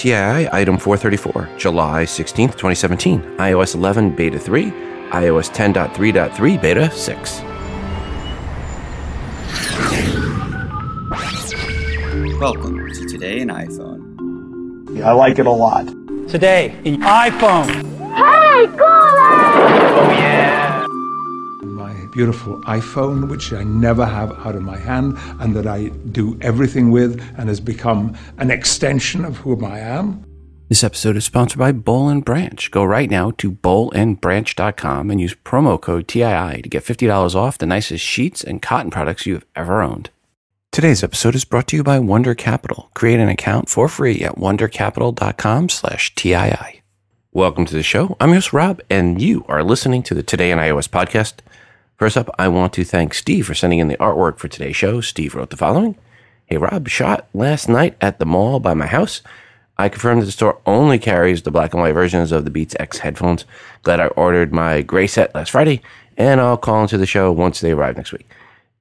TII item 434, July 16th, 2017, iOS 11 beta 3, iOS 10.3.3 beta 6. Welcome to Today in iPhone. I like it a lot. Today in iPhone. Hey, my beautiful iPhone, which I never have out of my hand and that I do everything with and has become an extension of whom I am. This episode is sponsored by Boll and Branch. Go right now to bollandbranch.com and use promo code TII to get $50 off the nicest sheets and cotton products you've ever owned. Today's episode is brought to you by Wunder Capital. Create an account for free at wundercapital.com slash TII. Welcome to the show. I'm your host, Rob, and you are listening to the Today in iOS podcast. First up, I want to thank Steve for sending in the artwork for today's show. Steve wrote the following. Hey, Rob, shot last night at the mall by my house. I confirmed that the store only carries the black and white versions of the Beats X headphones. Glad I ordered my gray set last Friday, and I'll call into the show once they arrive next week.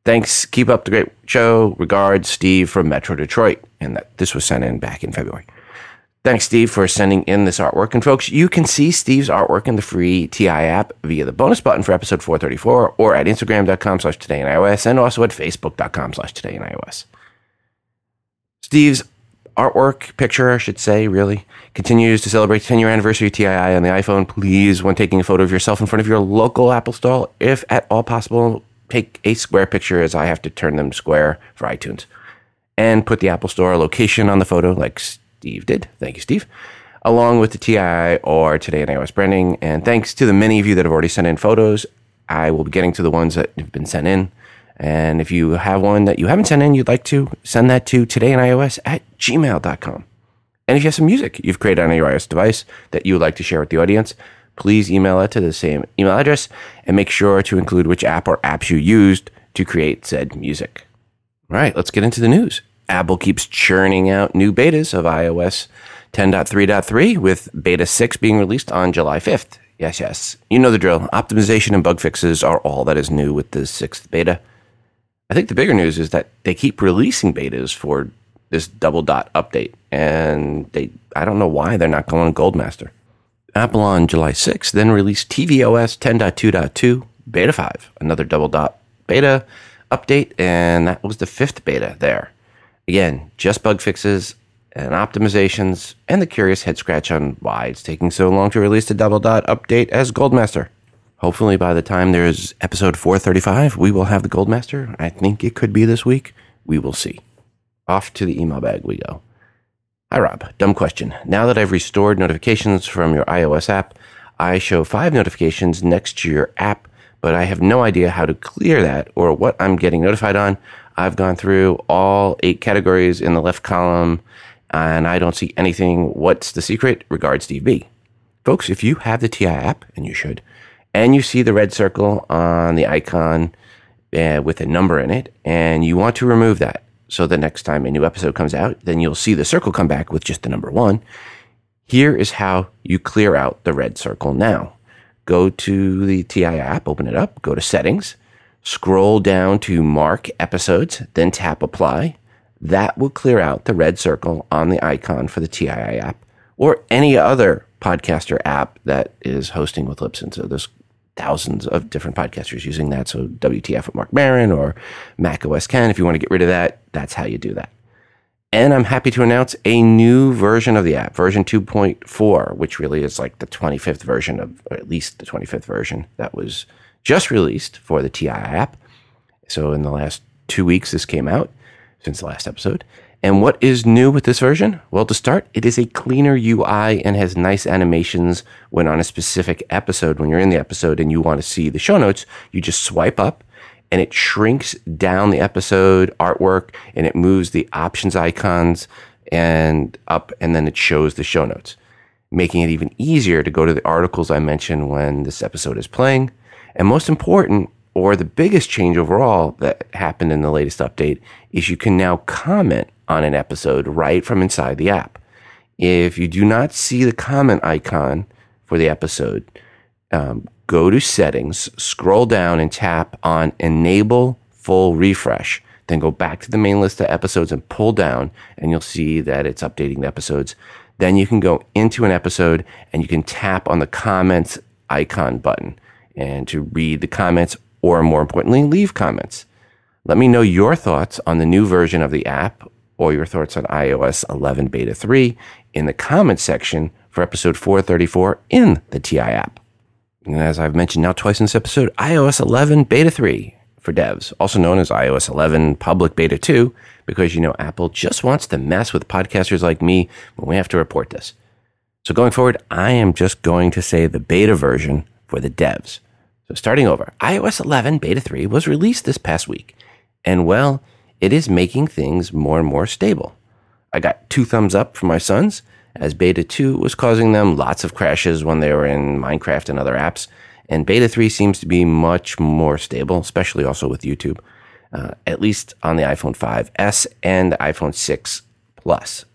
Thanks. Keep up the great show. Regards, Steve from Metro Detroit. And that this was sent in back in February. Thanks, Steve, for sending in this artwork. And folks, you can see Steve's artwork in the free TI app via the bonus button for episode 434 or at instagram.com slash today in iOS and also at facebook.com slash today in iOS. Steve's artwork, picture, I should say, really, continues to celebrate 10 year anniversary TII on the iPhone. Please, when taking a photo of yourself in front of your local Apple store, if at all possible, take a square picture as I have to turn them square for iTunes and put the Apple Store location on the photo like Steve did. Thank you, Steve. Along with the TI or Today in iOS branding. And thanks to the many of you that have already sent in photos. I will be getting to the ones that have been sent in. And if you have one that you haven't sent in, you'd like to send that to today in iOS at gmail.com. And if you have some music you've created on your iOS device that you would like to share with the audience, please email it to the same email address and make sure to include which app or apps you used to create said music. All right, let's get into the news. Apple keeps churning out new betas of iOS 10.3.3 with beta 6 being released on July 5th. Yes, yes. You know the drill. Optimization and bug fixes are all that is new with the sixth beta. I think the bigger news is that they keep releasing betas for this double dot update, and they I don't know why they're not going Goldmaster. Apple on July 6th then released tvOS 10.2.2 Beta 5, another double dot beta update, and that was the fifth beta there. Again, just bug fixes and optimizations, and the curious head scratch on why it's taking so long to release the double dot update as Goldmaster. Hopefully, by the time there's episode 435, we will have the Goldmaster. I think it could be this week. We will see. Off to the email bag we go. Hi, Rob. Dumb question. Now that I've restored notifications from your iOS app, I show five notifications next to your app, but I have no idea how to clear that or what I'm getting notified on. I've gone through all eight categories in the left column and I don't see anything. What's the secret? Regards, Steve B. Folks, if you have the TI app, and you should, and you see the red circle on the icon uh, with a number in it, and you want to remove that, so the next time a new episode comes out, then you'll see the circle come back with just the number one. Here is how you clear out the red circle now. Go to the TI app, open it up, go to settings, scroll down to mark episodes, then tap apply. That will clear out the red circle on the icon for the TII app or any other podcaster app that is hosting with Libsyn. So there's thousands of different podcasters using that. So WTF with Marc Maron or Mac OS Ken. If you want to get rid of that, that's how you do that. And I'm happy to announce a new version of the app, version 2.4, which really is like the 25th version of, or at least the 25th version that was just released for the TI app. So in the last two weeks, this came out since the last episode. And what is new with this version? Well, to start, it is a cleaner UI and has nice animations when on a specific episode. When you're in the episode and you want to see the show notes, you just swipe up and it shrinks down the episode artwork and it moves the options icons and up and then it shows the show notes, making it even easier to go to the articles I mentioned when this episode is playing. And most important, or the biggest change overall that happened in the latest update is you can now comment on an episode right from inside the app. If you do not see the comment icon for the episode, um, go to settings, scroll down and tap on enable full refresh. Then go back to the main list of episodes and pull down, and you'll see that it's updating the episodes. Then you can go into an episode and you can tap on the comments icon button and to read the comments or more importantly, leave comments. Let me know your thoughts on the new version of the app or your thoughts on iOS 11 Beta 3 in the comments section for episode 434 in the TI app. And as I've mentioned now twice in this episode, iOS 11 Beta 3 for devs, also known as iOS 11 Public Beta 2, because you know Apple just wants to mess with podcasters like me when we have to report this. So going forward, I am just going to say the beta version for the devs. So starting over, iOS 11 Beta 3 was released this past week, and well, it is making things more and more stable. I got two thumbs up from my sons, as Beta 2 was causing them lots of crashes when they were in Minecraft and other apps, and Beta 3 seems to be much more stable, especially also with YouTube, uh, at least on the iPhone 5S and iPhone 6 Plus,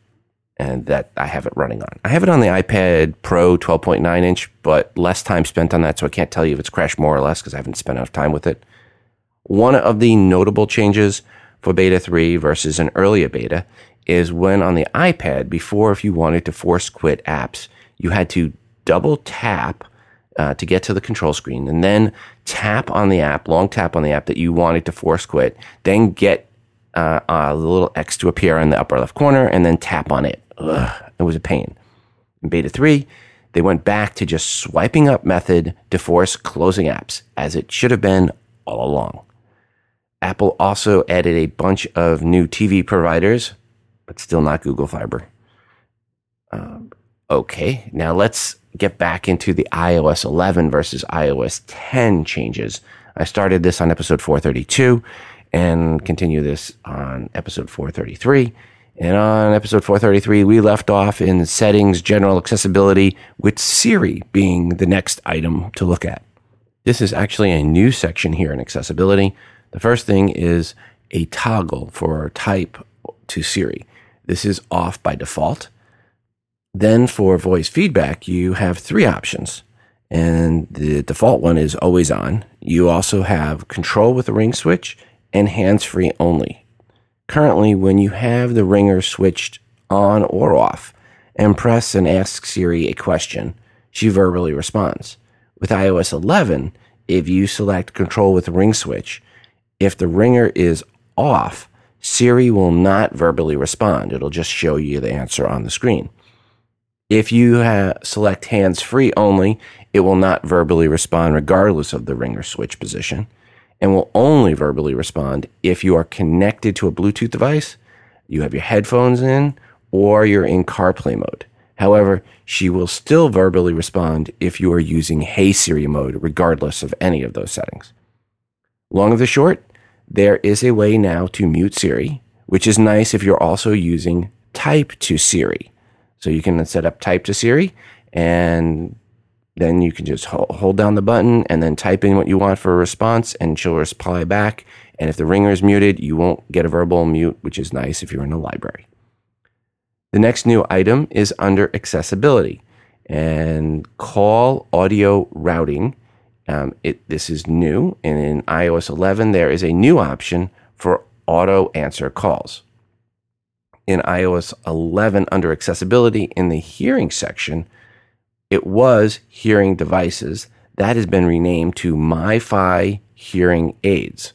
and that I have it running on. I have it on the iPad Pro 12.9 inch, but less time spent on that, so I can't tell you if it's crashed more or less because I haven't spent enough time with it. One of the notable changes for Beta 3 versus an earlier beta is when on the iPad, before if you wanted to force quit apps, you had to double tap uh, to get to the control screen and then tap on the app, long tap on the app that you wanted to force quit, then get uh, a little X to appear in the upper left corner and then tap on it. Ugh, it was a pain. In beta 3, they went back to just swiping up method to force closing apps, as it should have been all along. Apple also added a bunch of new TV providers, but still not Google Fiber. Um, okay, now let's get back into the iOS 11 versus iOS 10 changes. I started this on episode 432 and continue this on episode 433. And on episode 433, we left off in settings, general accessibility, with Siri being the next item to look at. This is actually a new section here in accessibility. The first thing is a toggle for type to Siri. This is off by default. Then for voice feedback, you have three options. And the default one is always on. You also have control with the ring switch and hands free only. Currently, when you have the ringer switched on or off and press and ask Siri a question, she verbally responds. With iOS 11, if you select control with ring switch, if the ringer is off, Siri will not verbally respond. It'll just show you the answer on the screen. If you ha- select hands free only, it will not verbally respond regardless of the ringer switch position and will only verbally respond if you are connected to a Bluetooth device, you have your headphones in, or you're in CarPlay mode. However, she will still verbally respond if you are using Hey Siri mode, regardless of any of those settings. Long of the short, there is a way now to mute Siri, which is nice if you're also using type to Siri. So you can set up type to Siri and then you can just hold down the button and then type in what you want for a response and she'll reply back. And if the ringer is muted, you won't get a verbal mute, which is nice if you're in a library. The next new item is under accessibility and call audio routing um, it, this is new, and in iOS 11, there is a new option for auto answer calls. In iOS 11, under accessibility in the hearing section, it was hearing devices. That has been renamed to MFi hearing aids.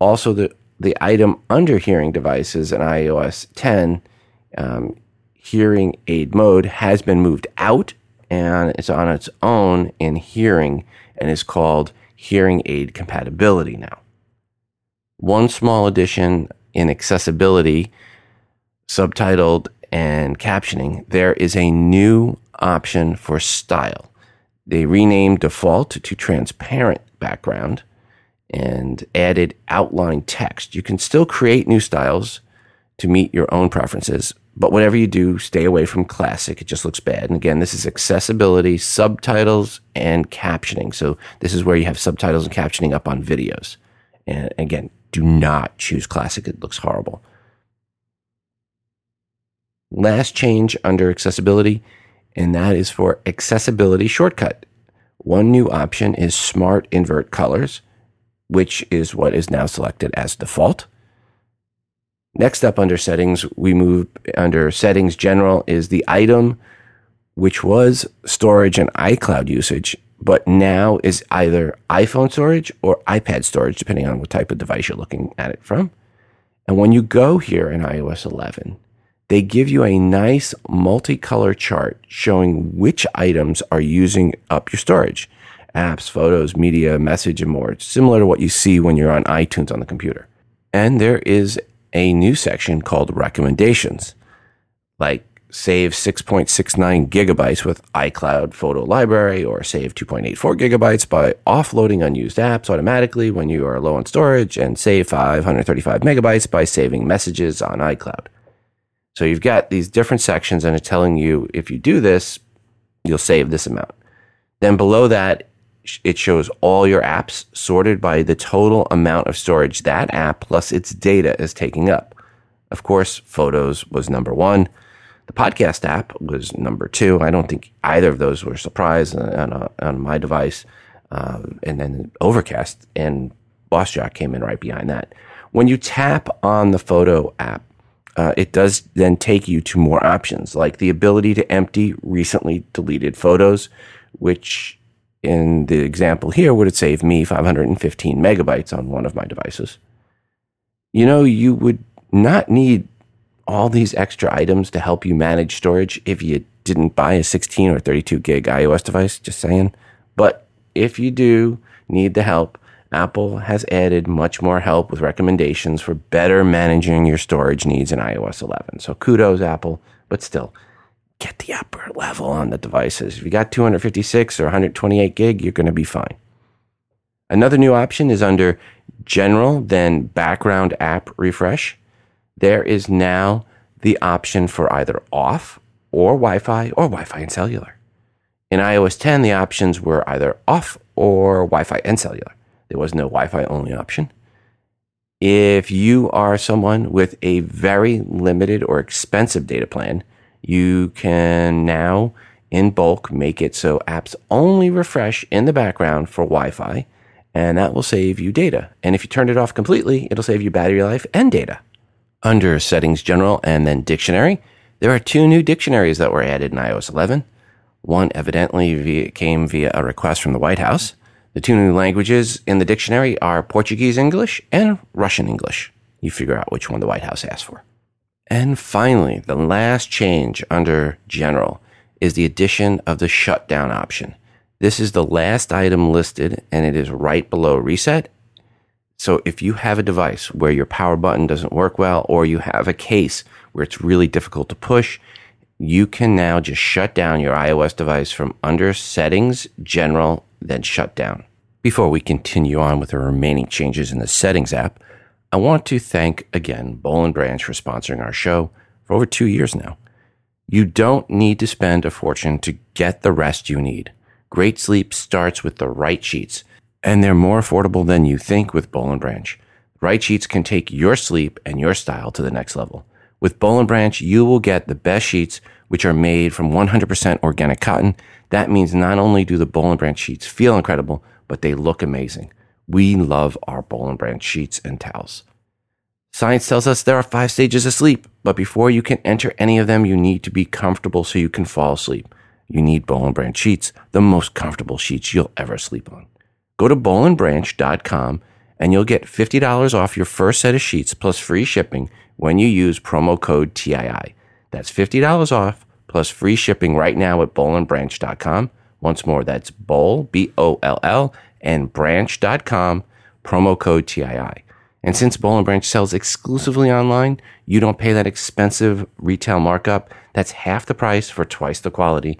Also, the, the item under hearing devices in iOS 10, um, hearing aid mode, has been moved out and it's on its own in hearing and is called hearing aid compatibility now. One small addition in accessibility, subtitled and captioning, there is a new option for style. They renamed default to transparent background and added outline text. You can still create new styles to meet your own preferences, but whatever you do, stay away from classic. It just looks bad. And again, this is accessibility, subtitles, and captioning. So this is where you have subtitles and captioning up on videos. And again, do not choose classic. It looks horrible. Last change under accessibility, and that is for accessibility shortcut. One new option is smart invert colors, which is what is now selected as default. Next up under settings, we move under settings general is the item, which was storage and iCloud usage, but now is either iPhone storage or iPad storage, depending on what type of device you're looking at it from. And when you go here in iOS 11, they give you a nice multicolor chart showing which items are using up your storage apps, photos, media, message, and more. It's similar to what you see when you're on iTunes on the computer. And there is a new section called recommendations, like save 6.69 gigabytes with iCloud Photo Library or save 2.84 gigabytes by offloading unused apps automatically when you are low on storage and save 535 megabytes by saving messages on iCloud. So you've got these different sections and it's telling you if you do this, you'll save this amount. Then below that, it shows all your apps sorted by the total amount of storage that app plus its data is taking up. Of course, photos was number one. The podcast app was number two. I don't think either of those were a surprise on, on, on my device. Um, and then Overcast and Boss BossJock came in right behind that. When you tap on the photo app, uh, it does then take you to more options, like the ability to empty recently deleted photos, which in the example here would have saved me 515 megabytes on one of my devices. You know, you would not need all these extra items to help you manage storage if you didn't buy a 16 or 32 gig iOS device, just saying. But if you do need the help, Apple has added much more help with recommendations for better managing your storage needs in iOS 11. So kudos, Apple, but still, get the upper level on the devices. If you got 256 or 128 gig, you're going to be fine. Another new option is under General, then Background App Refresh. There is now the option for either off or Wi Fi or Wi Fi and cellular. In iOS 10, the options were either off or Wi Fi and cellular. There was no Wi Fi only option. If you are someone with a very limited or expensive data plan, you can now in bulk make it so apps only refresh in the background for Wi Fi, and that will save you data. And if you turn it off completely, it'll save you battery life and data. Under Settings General and then Dictionary, there are two new dictionaries that were added in iOS 11. One evidently via, came via a request from the White House, the two new languages in the dictionary are Portuguese English and Russian English. You figure out which one the White House asked for. And finally, the last change under General is the addition of the shutdown option. This is the last item listed and it is right below reset. So if you have a device where your power button doesn't work well or you have a case where it's really difficult to push, you can now just shut down your iOS device from under settings, general, then shut down. Before we continue on with the remaining changes in the settings app, I want to thank again Boll and Branch for sponsoring our show for over two years now. You don't need to spend a fortune to get the rest you need. Great sleep starts with the right sheets, and they're more affordable than you think with Boll and Branch. Right sheets can take your sleep and your style to the next level. With Boll and Branch, you will get the best sheets, which are made from 100% organic cotton that means not only do the Boll and Branch sheets feel incredible, but they look amazing. We love our Boll and Branch sheets and towels. Science tells us there are five stages of sleep, but before you can enter any of them, you need to be comfortable so you can fall asleep. You need Boll and Branch sheets, the most comfortable sheets you'll ever sleep on. Go to bollandbranch.com and you'll get $50 off your first set of sheets plus free shipping when you use promo code TII. That's $50 off plus free shipping right now at bollandbranch.com. Once more, that's boll, B O L L, and branch.com, promo code TII. And since and Branch sells exclusively online, you don't pay that expensive retail markup. That's half the price for twice the quality.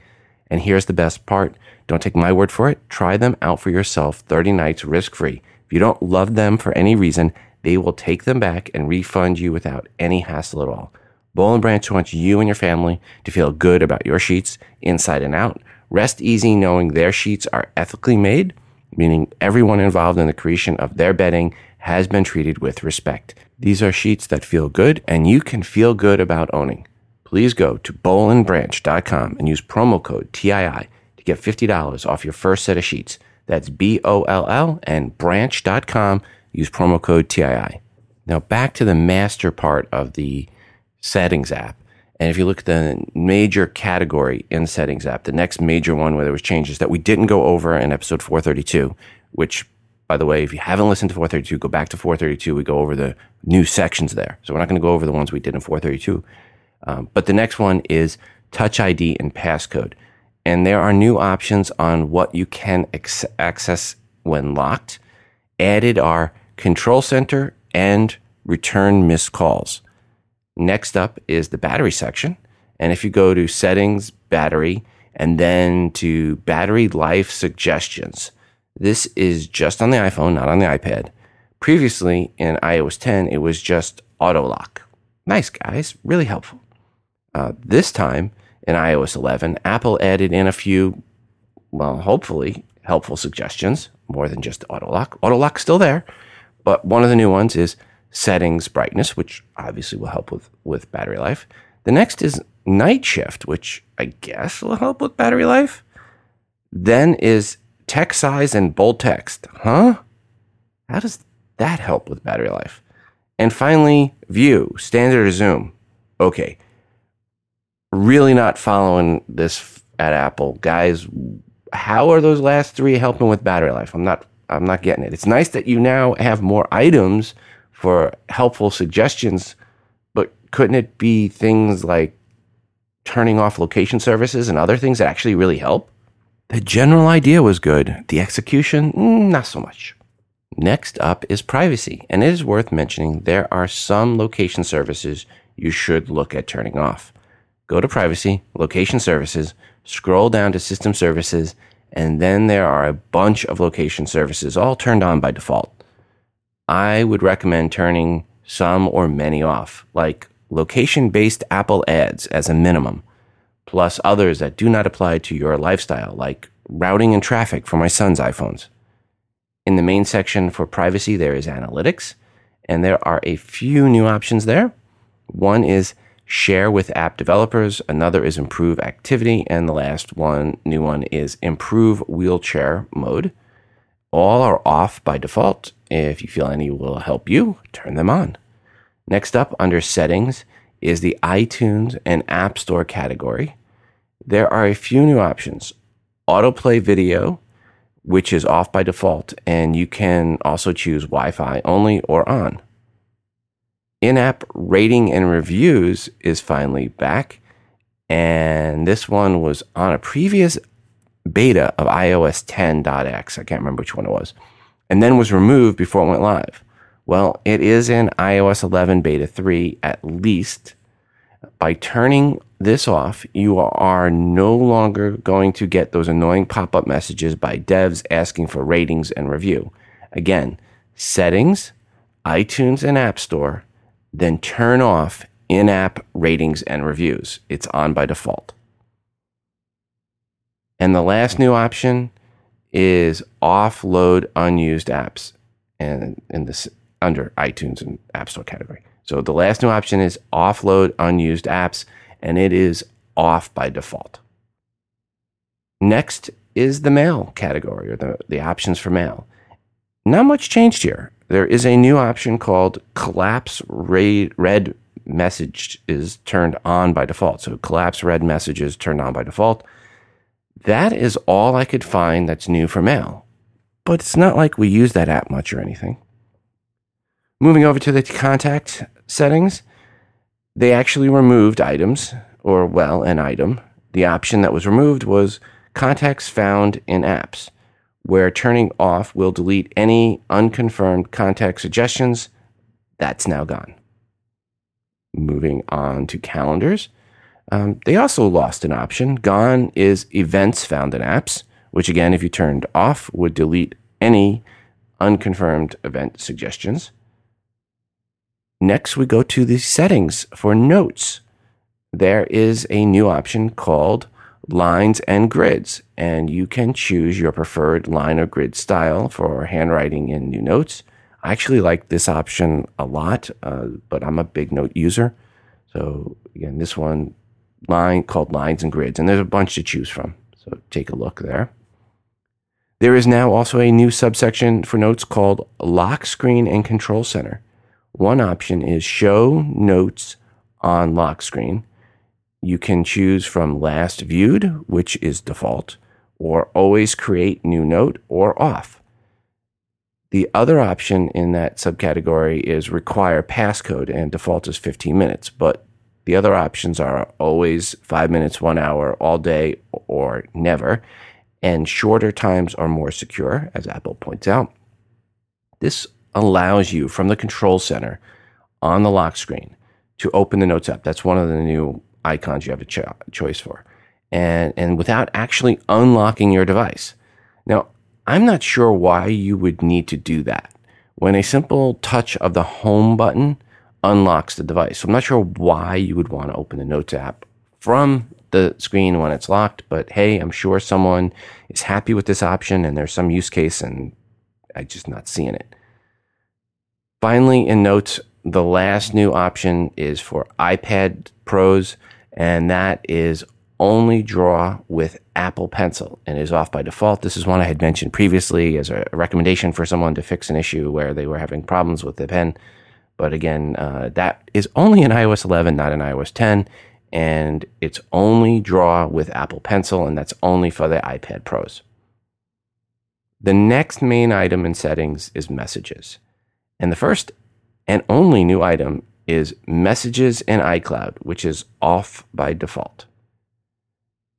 And here's the best part. Don't take my word for it. Try them out for yourself 30 nights risk free. If you don't love them for any reason, they will take them back and refund you without any hassle at all. Boll and Branch wants you and your family to feel good about your sheets inside and out. Rest easy knowing their sheets are ethically made, meaning everyone involved in the creation of their bedding has been treated with respect. These are sheets that feel good and you can feel good about owning. Please go to bollandbranch.com and use promo code TII to get $50 off your first set of sheets. That's B O L L and branch.com. Use promo code TII. Now, back to the master part of the settings app. And if you look at the major category in settings app, the next major one where there was changes that we didn't go over in episode 432, which, by the way, if you haven't listened to 432, go back to 432. We go over the new sections there. So we're not going to go over the ones we did in 432. Um, but the next one is Touch ID and passcode. And there are new options on what you can ex- access when locked. Added are Control Center and Return Missed Calls. Next up is the battery section. And if you go to settings, battery, and then to battery life suggestions, this is just on the iPhone, not on the iPad. Previously in iOS 10, it was just auto lock. Nice, guys. Really helpful. Uh, this time in iOS 11, Apple added in a few, well, hopefully helpful suggestions, more than just auto lock. Auto lock's still there, but one of the new ones is settings brightness, which obviously will help with, with battery life. The next is night shift, which I guess will help with battery life. Then is text size and bold text. Huh? How does that help with battery life? And finally, view, standard or zoom. Okay. Really not following this at Apple. Guys, how are those last three helping with battery life? I'm not I'm not getting it. It's nice that you now have more items for helpful suggestions, but couldn't it be things like turning off location services and other things that actually really help? The general idea was good. The execution, mm, not so much. Next up is privacy, and it is worth mentioning there are some location services you should look at turning off. Go to privacy, location services, scroll down to system services, and then there are a bunch of location services all turned on by default. I would recommend turning some or many off, like location based Apple ads as a minimum, plus others that do not apply to your lifestyle, like routing and traffic for my son's iPhones. In the main section for privacy, there is analytics, and there are a few new options there. One is share with app developers, another is improve activity, and the last one, new one, is improve wheelchair mode. All are off by default. If you feel any will help you, turn them on. Next up, under settings, is the iTunes and App Store category. There are a few new options autoplay video, which is off by default, and you can also choose Wi Fi only or on. In app rating and reviews is finally back, and this one was on a previous beta of iOS 10.x. I can't remember which one it was, and then was removed before it went live. Well, it is in iOS 11 beta 3 at least. By turning this off, you are no longer going to get those annoying pop up messages by devs asking for ratings and review. Again, settings, iTunes, and App Store, then turn off in app ratings and reviews. It's on by default. And the last new option is offload unused apps and in this under iTunes and App Store category. So the last new option is offload unused apps and it is off by default. Next is the mail category or the, the options for mail. Not much changed here. There is a new option called collapse read message is turned on by default. So collapse read messages turned on by default. That is all I could find that's new for mail. But it's not like we use that app much or anything. Moving over to the contact settings, they actually removed items, or well, an item. The option that was removed was contacts found in apps, where turning off will delete any unconfirmed contact suggestions. That's now gone. Moving on to calendars. Um, they also lost an option. Gone is events found in apps, which again, if you turned off, would delete any unconfirmed event suggestions. Next, we go to the settings for notes. There is a new option called lines and grids, and you can choose your preferred line or grid style for handwriting in new notes. I actually like this option a lot, uh, but I'm a big note user. So again, this one line called Lines and Grids, and there's a bunch to choose from. So take a look there. There is now also a new subsection for notes called Lock Screen and Control Center. One option is show notes on lock screen. You can choose from last viewed, which is default, or always create new note or off. The other option in that subcategory is require passcode and default is 15 minutes, but the other options are always five minutes, one hour, all day, or never. And shorter times are more secure, as Apple points out. This allows you from the control center on the lock screen to open the Notes app. That's one of the new icons you have a cho- choice for. And, and without actually unlocking your device. Now, I'm not sure why you would need to do that when a simple touch of the home button unlocks the device. So I'm not sure why you would want to open the Notes app from the screen when it's locked, but hey, I'm sure someone is happy with this option and there's some use case and I'm just not seeing it. Finally, in Notes, the last new option is for iPad Pros, and that is only draw with Apple Pencil and is off by default. This is one I had mentioned previously as a recommendation for someone to fix an issue where they were having problems with the pen. But again, uh, that is only in iOS 11, not in iOS 10. And it's only draw with Apple Pencil, and that's only for the iPad Pros. The next main item in settings is messages. And the first and only new item is messages in iCloud, which is off by default.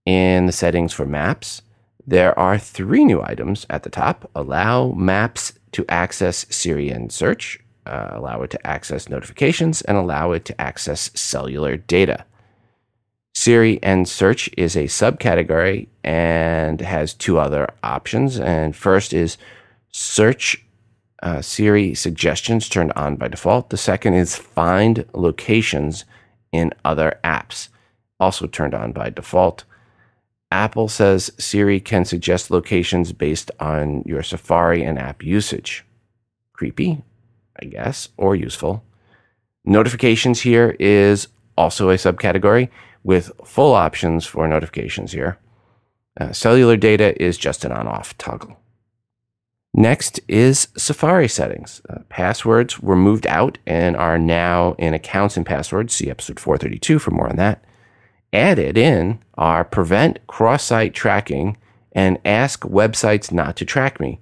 In the settings for maps, there are three new items at the top. Allow maps to access Siri and search, uh, allow it to access notifications, and allow it to access cellular data. Siri and search is a subcategory and has two other options. And first is search uh, Siri suggestions turned on by default. The second is find locations in other apps, also turned on by default. Apple says Siri can suggest locations based on your Safari and app usage. Creepy, I guess, or useful. Notifications here is also a subcategory with full options for notifications here. Uh, cellular data is just an on off toggle. Next is Safari settings. Uh, passwords were moved out and are now in accounts and passwords. See episode 432 for more on that. Added in are prevent cross site tracking and ask websites not to track me.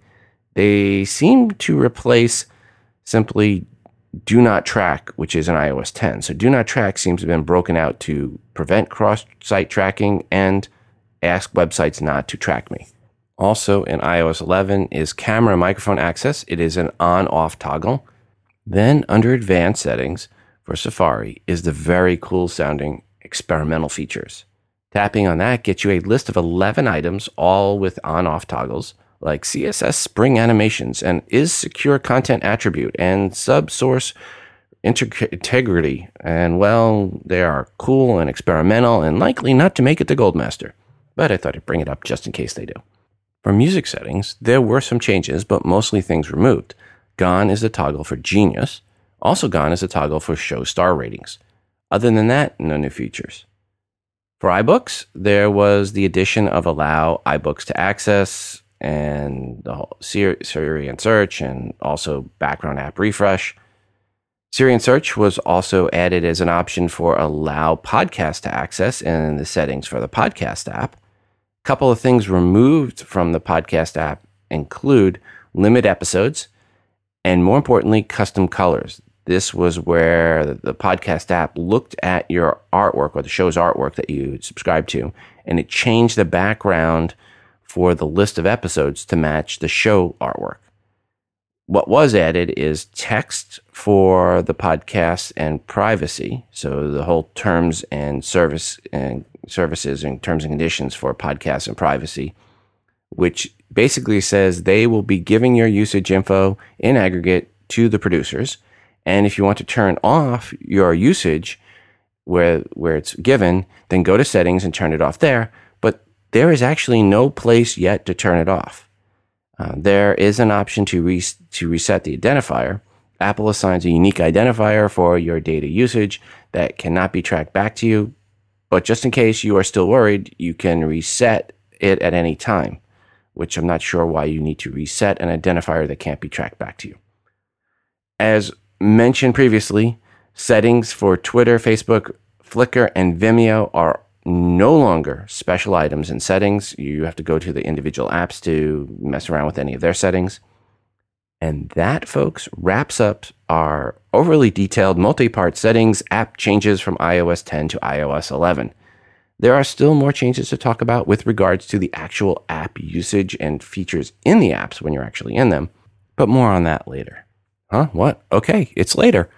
They seem to replace simply do not track, which is in iOS 10. So do not track seems to have been broken out to prevent cross site tracking and ask websites not to track me. Also in iOS 11 is camera microphone access. It is an on off toggle. Then under advanced settings for Safari is the very cool sounding experimental features. Tapping on that gets you a list of 11 items, all with on off toggles like CSS Spring animations and is secure content attribute and subsource integrity. And well, they are cool and experimental and likely not to make it to Goldmaster. But I thought I'd bring it up just in case they do. For music settings, there were some changes, but mostly things removed. Gone is the toggle for Genius. Also gone is the toggle for Show Star ratings. Other than that, no new features. For iBooks, there was the addition of allow iBooks to access and the whole Siri and search and also background app refresh. Siri and search was also added as an option for allow podcast to access in the settings for the podcast app. A couple of things removed from the podcast app include limit episodes and more importantly, custom colors. This was where the podcast app looked at your artwork or the show's artwork that you subscribe to, and it changed the background for the list of episodes to match the show artwork. What was added is text for the podcast and privacy. So the whole terms and service and services and terms and conditions for podcasts and privacy, which basically says they will be giving your usage info in aggregate to the producers. And if you want to turn off your usage where, where it's given, then go to settings and turn it off there there is actually no place yet to turn it off. Uh, there is an option to, re- to reset the identifier. Apple assigns a unique identifier for your data usage that cannot be tracked back to you. But just in case you are still worried, you can reset it at any time, which I'm not sure why you need to reset an identifier that can't be tracked back to you. As mentioned previously, settings for Twitter, Facebook, Flickr, and Vimeo are no longer special items and settings. You have to go to the individual apps to mess around with any of their settings. And that, folks, wraps up our overly detailed multi part settings app changes from iOS 10 to iOS 11. There are still more changes to talk about with regards to the actual app usage and features in the apps when you're actually in them, but more on that later. Huh? What? Okay, it's later.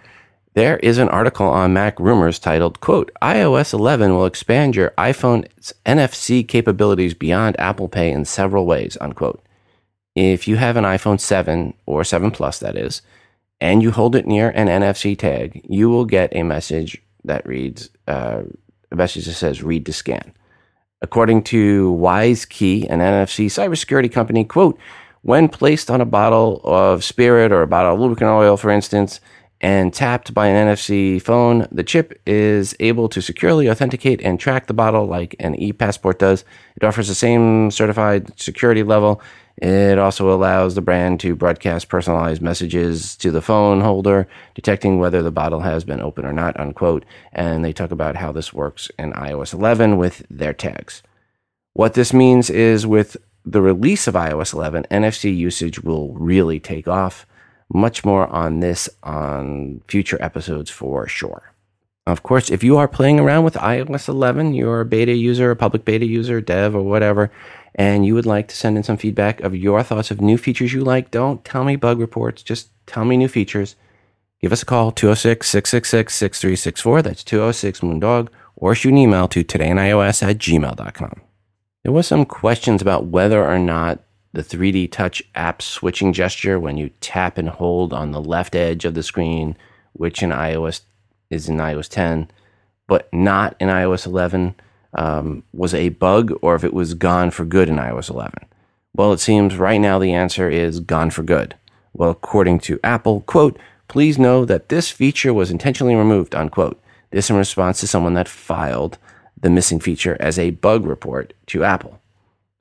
There is an article on MacRumors titled, quote, iOS 11 will expand your iPhone's NFC capabilities beyond Apple Pay in several ways, unquote. If you have an iPhone 7 or 7 Plus, that is, and you hold it near an NFC tag, you will get a message that reads, uh, a message that says read to scan. According to WiseKey, an NFC cybersecurity company, quote, when placed on a bottle of spirit or a bottle of lubricant oil, for instance, and tapped by an NFC phone, the chip is able to securely authenticate and track the bottle like an e passport does. It offers the same certified security level it also allows the brand to broadcast personalized messages to the phone holder, detecting whether the bottle has been opened or not, unquote. And they talk about how this works in iOS 11 with their tags. What this means is with the release of iOS 11, NFC usage will really take off. Much more on this on future episodes for sure. Of course, if you are playing around with iOS 11, you're a beta user, a public beta user, dev, or whatever, and you would like to send in some feedback of your thoughts of new features you like, don't tell me bug reports, just tell me new features. Give us a call, 206 666 6364. That's 206 Moondog, or shoot an email to todayinios at gmail.com. There was some questions about whether or not the 3D Touch app switching gesture when you tap and hold on the left edge of the screen, which in iOS is in iOS 10, but not in iOS 11 um, was a bug or if it was gone for good in iOS 11. Well, it seems right now the answer is gone for good. Well, according to Apple, quote, please know that this feature was intentionally removed, unquote. This in response to someone that filed the missing feature as a bug report to Apple.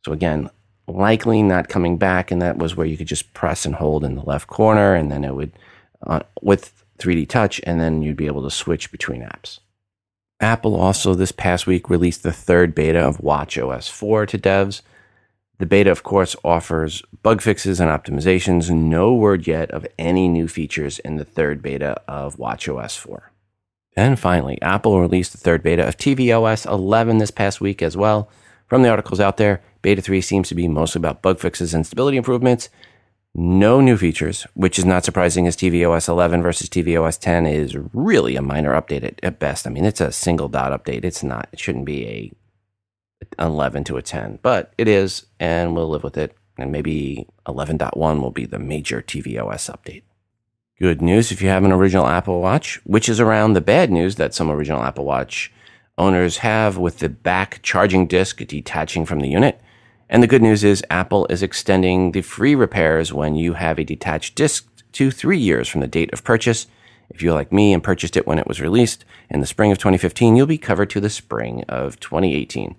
So again, likely not coming back, and that was where you could just press and hold in the left corner, and then it would, uh, with 3D Touch, and then you'd be able to switch between apps. Apple also this past week released the third beta of WatchOS 4 to devs. The beta, of course, offers bug fixes and optimizations. No word yet of any new features in the third beta of WatchOS 4. And finally, Apple released the third beta of tvOS 11 this past week as well. From the articles out there, Beta 3 seems to be mostly about bug fixes and stability improvements. No new features, which is not surprising as tvOS 11 versus tvOS 10 is really a minor update at, best. I mean, it's a single dot update. It's not, it shouldn't be a 11 to a 10, but it is, and we'll live with it. And maybe 11.1 will be the major tvOS update. Good news if you have an original Apple Watch, which is around the bad news that some original Apple Watch owners have with the back charging disc detaching from the unit. And the good news is Apple is extending the free repairs when you have a detached disc to three years from the date of purchase. If you're like me and purchased it when it was released in the spring of 2015, you'll be covered to the spring of 2018.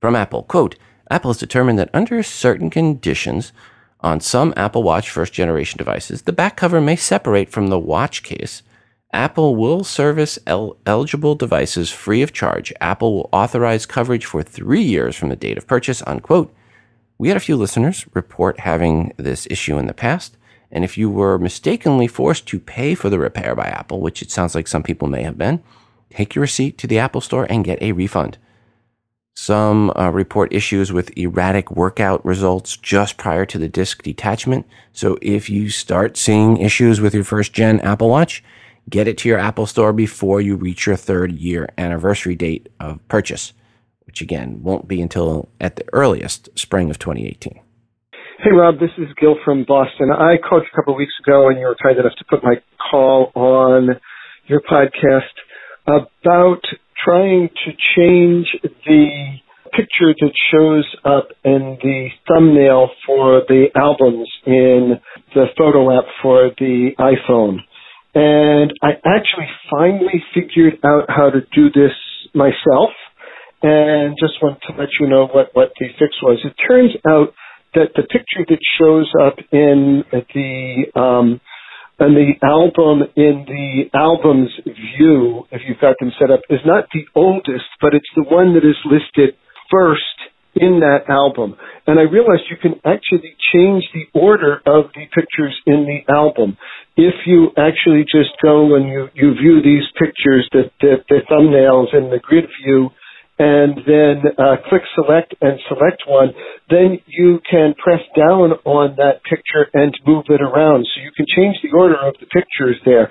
From Apple, quote, Apple has determined that under certain conditions, on some Apple Watch first generation devices, the back cover may separate from the watch case. Apple will service el- eligible devices free of charge. Apple will authorize coverage for three years from the date of purchase, unquote. We had a few listeners report having this issue in the past. And if you were mistakenly forced to pay for the repair by Apple, which it sounds like some people may have been, take your receipt to the Apple Store and get a refund. Some uh, report issues with erratic workout results just prior to the disk detachment. So if you start seeing issues with your first gen Apple Watch, get it to your Apple Store before you reach your third year anniversary date of purchase which again won't be until at the earliest spring of 2018. Hey Rob, this is Gil from Boston. I called a couple of weeks ago and you were kind enough to put my call on your podcast about trying to change the picture that shows up in the thumbnail for the albums in the photo app for the iPhone. And I actually finally figured out how to do this myself and just want to let you know what, what the fix was. It turns out that the picture that shows up in the um, And the album in the album's view, if you've got them set up, is not the oldest, but it's the one that is listed first in that album. And I realized you can actually change the order of the pictures in the album. If you actually just go and you, you view these pictures, the, the, the thumbnails in the grid view, and then uh, click select and select one, then you can press down on that picture and move it around. So you can change the order of the pictures there.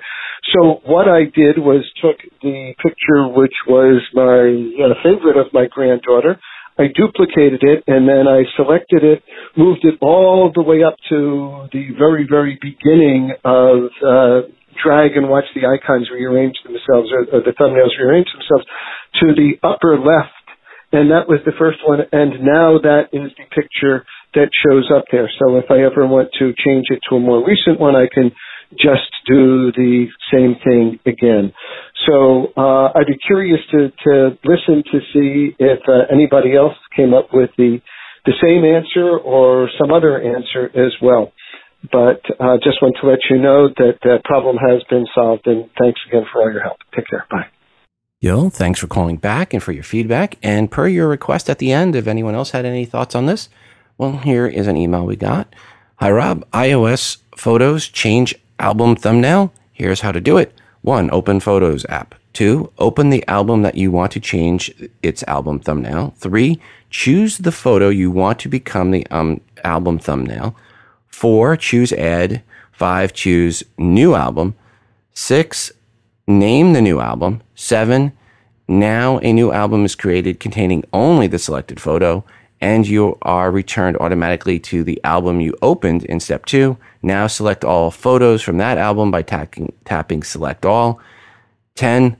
So what I did was took the picture which was my uh, favorite of my granddaughter. I duplicated it and then I selected it, moved it all the way up to the very, very beginning of uh, drag and watch the icons rearrange themselves or, or the thumbnails rearrange themselves to the upper left. And that was the first one. And now that is the picture that shows up there. So if I ever want to change it to a more recent one, I can just do the same thing again. So uh, I'd be curious to, to listen to see if uh, anybody else came up with the the same answer or some other answer as well. But uh, just want to let you know that that problem has been solved, and thanks again for all your help. Take care. Bye. Yo, thanks for calling back and for your feedback. And per your request at the end, if anyone else had any thoughts on this, well, here is an email we got. Hi, Rob. iOS photos change album thumbnail. Here's how to do it. One, open Photos app. Two, open the album that you want to change its album thumbnail. Three, choose the photo you want to become the um, album thumbnail. Four, choose add. Five, choose new album. Six, name the new album. Seven, now a new album is created containing only the selected photo and you are returned automatically to the album you opened in step two. Now select all photos from that album by tapping, tapping select all. 10,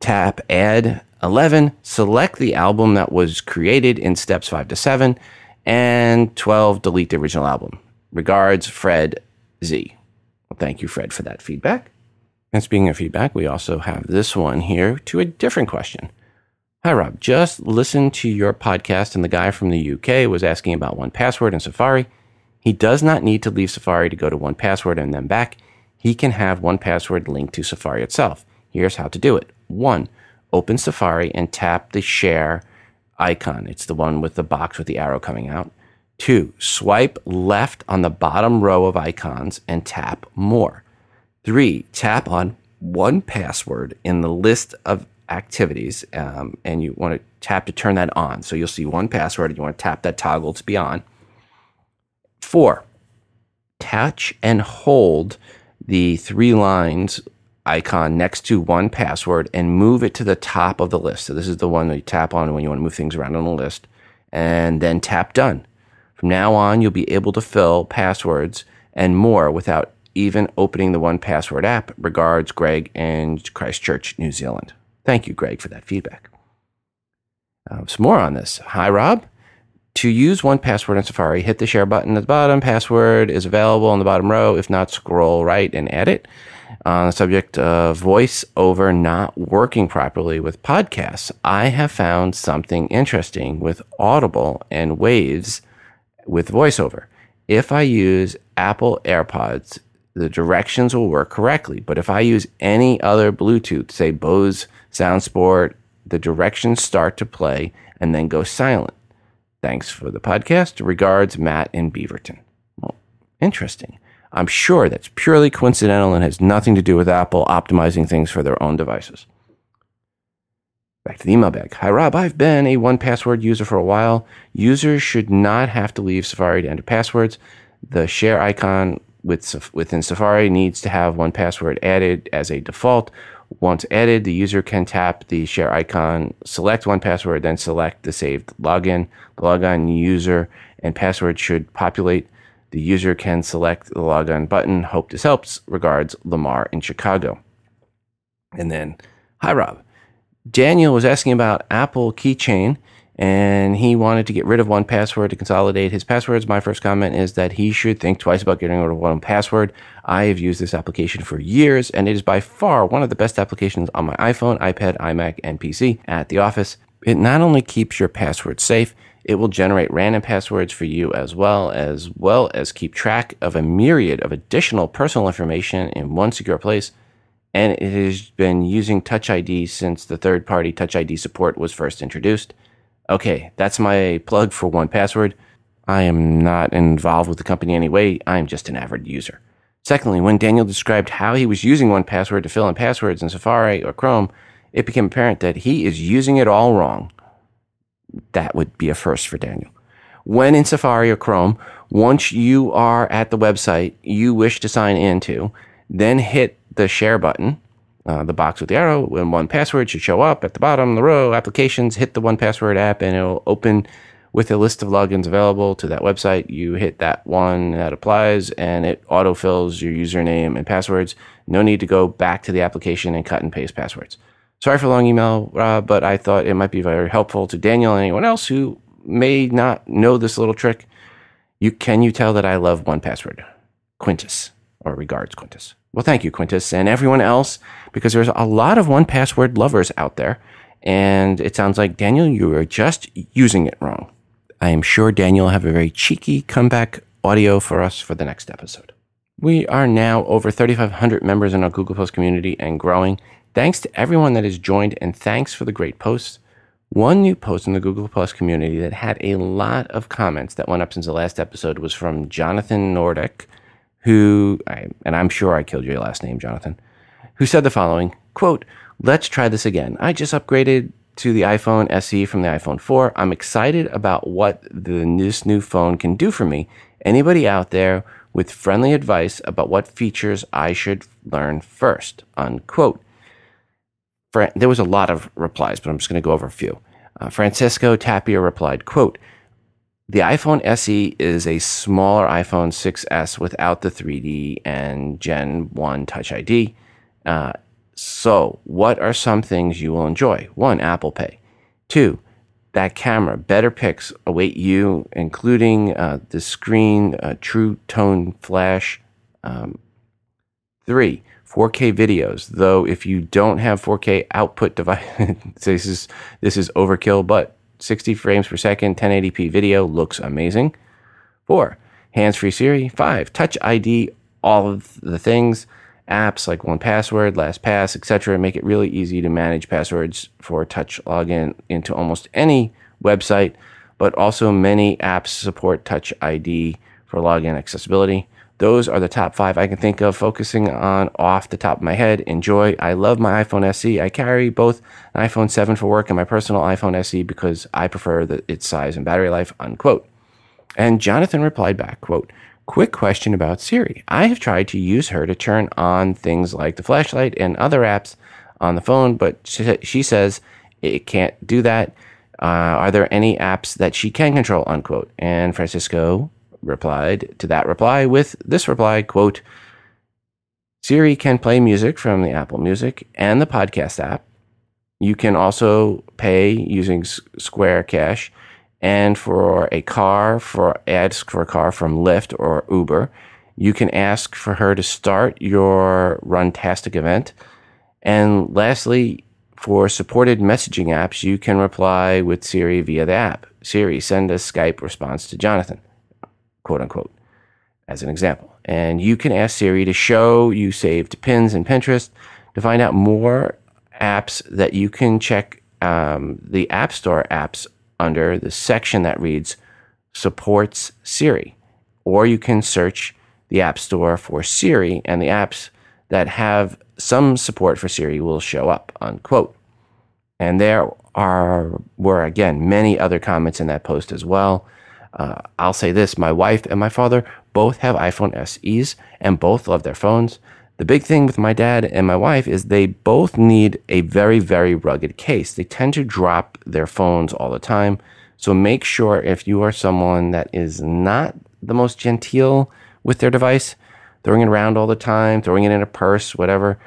tap add. 11, select the album that was created in steps five to seven. And 12, delete the original album. Regards, Fred Z. Well, thank you, Fred, for that feedback. And speaking of feedback, we also have this one here to a different question. Hi, Rob. Just listened to your podcast, and the guy from the UK was asking about 1Password and Safari. He does not need to leave Safari to go to 1Password and then back. He can have 1Password linked to Safari itself. Here's how to do it. One, open Safari and tap the share icon. It's the one with the box with the arrow coming out. Two, swipe left on the bottom row of icons and tap more. Three, tap on 1Password in the list of activities, um, and you want to tap to turn that on. So you'll see 1Password, and you want to tap that toggle to be on. Four, touch and hold the three lines icon next to 1Password and move it to the top of the list. So this is the one that you tap on when you want to move things around on the list, and then tap done. From now on, you'll be able to fill passwords and more without even opening the 1Password app. Regards, Greg and Christchurch, New Zealand. Thank you, Greg, for that feedback. Uh, some more on this. Hi, Rob. To use 1Password in Safari, hit the share button at the bottom. Password is available on the bottom row. If not, scroll right and add it. On the subject of voiceover not working properly with podcasts, I have found something interesting with Audible and Waves with voiceover. If I use Apple AirPods, the directions will work correctly. But if I use any other Bluetooth, say Bose SoundSport, the directions start to play and then go silent. Thanks for the podcast. Regards, Matt in Beaverton. Well, interesting. I'm sure that's purely coincidental and has nothing to do with Apple optimizing things for their own devices. Back to the email bag. Hi, Rob. I've been a 1Password user for a while. Users should not have to leave Safari to enter passwords. The share icon with, within Safari needs to have 1Password added as a default. Once added, the user can tap the share icon, select 1Password, then select the saved login. The login user and password should populate. The user can select the login button. Hope this helps. Regards, Lamar in Chicago. And then, hi, Rob. Daniel was asking about Apple Keychain and he wanted to get rid of 1Password to consolidate his passwords. My first comment is that he should think twice about getting rid of 1Password. I have used this application for years, and it is by far one of the best applications on my iPhone, iPad, iMac, and PC at the office. It not only keeps your password safe, it will generate random passwords for you as well, as well as keep track of a myriad of additional personal information in one secure place. And it has been using Touch ID since the third party Touch ID support was first introduced. Okay, that's my plug for 1Password. I am not involved with the company anyway. I'm just an average user. Secondly, when Daniel described how he was using 1Password to fill in passwords in Safari or Chrome, it became apparent that he is using it all wrong. That would be a first for Daniel. When in Safari or Chrome, once you are at the website you wish to sign into, then hit the share button, uh, the box with the arrow, and 1Password should show up at the bottom of the row. Applications, hit the 1Password app, and it'll open with a list of logins available to that website. You hit that one that applies and it autofills your username and passwords. No need to go back to the application and cut and paste passwords. Sorry for long email, uh, but I thought it might be very helpful to Daniel and anyone else who may not know this little trick. You can you tell that I love 1Password? Quintus, or regards Quintus. Well, thank you, Quintus, and everyone else, because there's a lot of 1Password lovers out there, and it sounds like Daniel, you are just using it wrong. I am sure Daniel will have a very cheeky comeback audio for us for the next episode. We are now over 3,500 members in our Google Plus community and growing. Thanks to everyone that has joined and thanks for the great posts. One new post in the Google Plus community that had a lot of comments that went up since the last episode was from Jonathan Nordic, who, and I'm sure I killed your last name, Jonathan, who said the following, quote, let's try this again. I just upgraded to the iPhone SE from the iPhone 4. I'm excited about what the, this new phone can do for me. Anybody out there with friendly advice about what features I should learn first? Unquote. there was a lot of replies, but I'm just going to go over a few. Uh, Francisco Tapia replied, quote, the iPhone SE is a smaller iPhone 6S without the 3D and Gen 1 Touch ID. Uh, so, what are some things you will enjoy? One, Apple Pay. Two, that camera, better pics await you, including uh, the screen, uh, true tone flash. Um, three, 4K videos. Though if you don't have 4K output device, this is this is overkill. But 60 frames per second, 1080p video looks amazing. Four, hands-free Siri. Five, Touch ID. All of the things apps like 1Password, LastPass, etc. Make it really easy to manage passwords for touch login into almost any website, but also many apps support Touch ID for login accessibility. Those are the top five I can think of focusing on off the top of my head. Enjoy. I love my iPhone SE. I carry both an iPhone 7 for work and my personal iPhone SE because I prefer the, its size and battery life, unquote. And Jonathan replied back, quote, Quick question about Siri. I have tried to use her to turn on things like the flashlight and other apps on the phone, but she, says it can't do that. Uh, are there any apps that she can control? Unquote. And Francisco replied to that reply with this reply, quote, Siri can play music from the Apple Music and the podcast app. You can also pay using Square Cash and for a car, for ask for a car from Lyft or Uber, you can ask for her to start your Runtastic event. And lastly, for supported messaging apps, you can reply with Siri via the app. Siri, send a Skype response to Jonathan, quote unquote, as an example. And you can ask Siri to show you saved pins in Pinterest to find out more apps that you can check um, the App Store apps under the section that reads supports Siri. Or you can search the App Store for Siri, and the apps that have some support for Siri will show up, unquote. And there are, were again, many other comments in that post as well. Uh, I'll say this my wife and my father both have iPhone SEs and both love their phones. The big thing with my dad and my wife is they both need a very, very rugged case. They tend to drop their phones all the time. So make sure if you are someone that is not the most genteel with their device, throwing it around all the time, throwing it in a purse, whatever,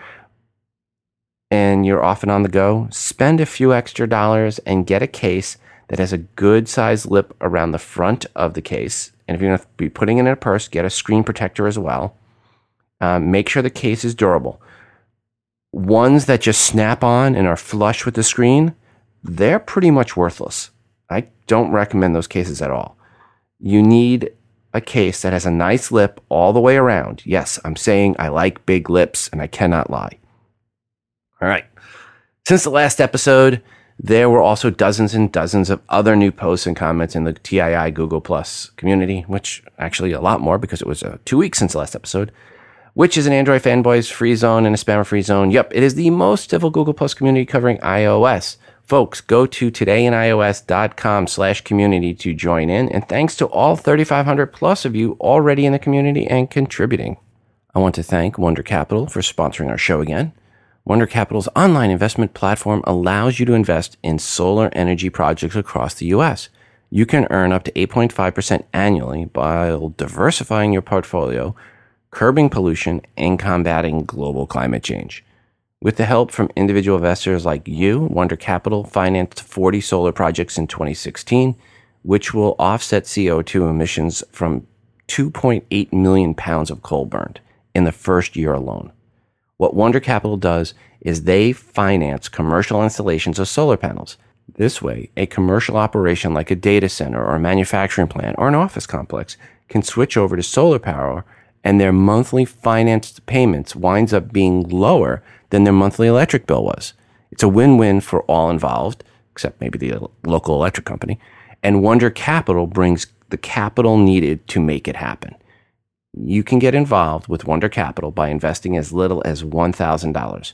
and you're often on the go, spend a few extra dollars and get a case that has a good size lip around the front of the case. And if you're going to be putting it in a purse, get a screen protector as well um, make sure the case is durable. Ones that just snap on and are flush with the screen, they're pretty much worthless. I don't recommend those cases at all. You need a case that has a nice lip all the way around. Yes, I'm saying I like big lips and I cannot lie. All right. Since the last episode, there were also dozens and dozens of other new posts and comments in the TII Google Plus community, which actually a lot more because it was uh, two weeks since the last episode, which is an Android fanboys free zone and a spammer free zone. Yep, it is the most civil Google Plus community covering iOS. Folks, go to todayinios.com slash community to join in. And thanks to all 3,500 plus of you already in the community and contributing. I want to thank Wunder Capital for sponsoring our show again. Wunder Capital's online investment platform allows you to invest in solar energy projects across the U.S. You can earn up to 8.5% annually while diversifying your portfolio, curbing pollution, and combating global climate change. With the help from individual investors like you, Wunder Capital financed 40 solar projects in 2016, which will offset CO2 emissions from 2.8 million pounds of coal burned in the first year alone. What Wunder Capital does is they finance commercial installations of solar panels. This way, a commercial operation like a data center or a manufacturing plant or an office complex can switch over to solar power and their monthly financed payments winds up being lower than their monthly electric bill was. It's a win-win for all involved, except maybe the local electric company. And Wunder Capital brings the capital needed to make it happen. You can get involved with Wunder Capital by investing as little as $1,000.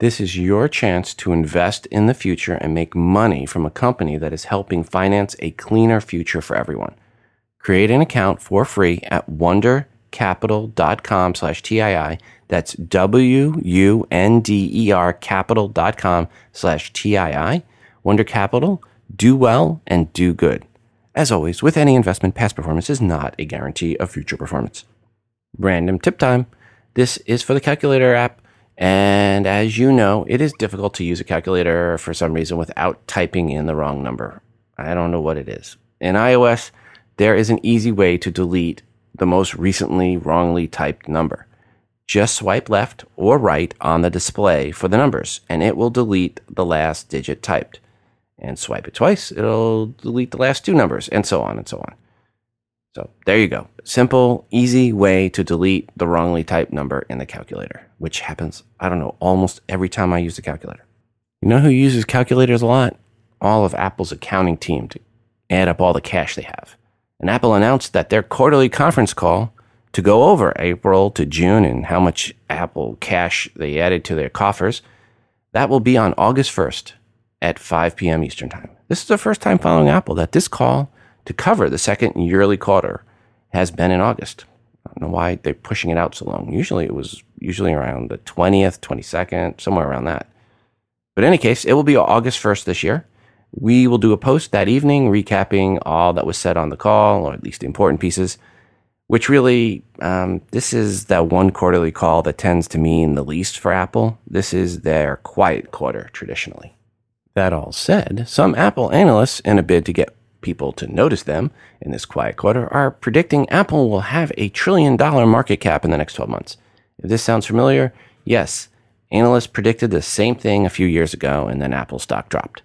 This is your chance to invest in the future and make money from a company that is helping finance a cleaner future for everyone. Create an account for free at wundercapital.com slash TII. That's W-U-N-D-E-R capital.com slash TII. Wunder Capital, do well and do good. As always, with any investment, past performance is not a guarantee of future performance. Random tip time. This is for the calculator app. And as you know, it is difficult to use a calculator for some reason without typing in the wrong number. I don't know what it is. In iOS, there is an easy way to delete the most recently wrongly typed number. Just swipe left or right on the display for the numbers, and it will delete the last digit typed. And swipe it twice, it'll delete the last two numbers, and so on and so on. So there you go. Simple, easy way to delete the wrongly typed number in the calculator, which happens, I don't know, almost every time I use the calculator. You know who uses calculators a lot? All of Apple's accounting team to add up all the cash they have. And Apple announced that their quarterly conference call to go over April to June and how much Apple cash they added to their coffers, that will be on August 1st at 5 p.m. Eastern Time. This is the first time following Apple that this call to cover the second yearly quarter has been in August. I don't know why they're pushing it out so long. Usually it was usually around the 20th, 22nd, somewhere around that. But in any case, it will be August 1st this year. We will do a post that evening recapping all that was said on the call, or at least the important pieces, which really, um, this is that one quarterly call that tends to mean the least for Apple. This is their quiet quarter traditionally. That all said, some Apple analysts, in a bid to get people to notice them in this quiet quarter are predicting Apple will have a trillion dollar market cap in the next 12 months. If this sounds familiar, yes, analysts predicted the same thing a few years ago and then Apple stock dropped.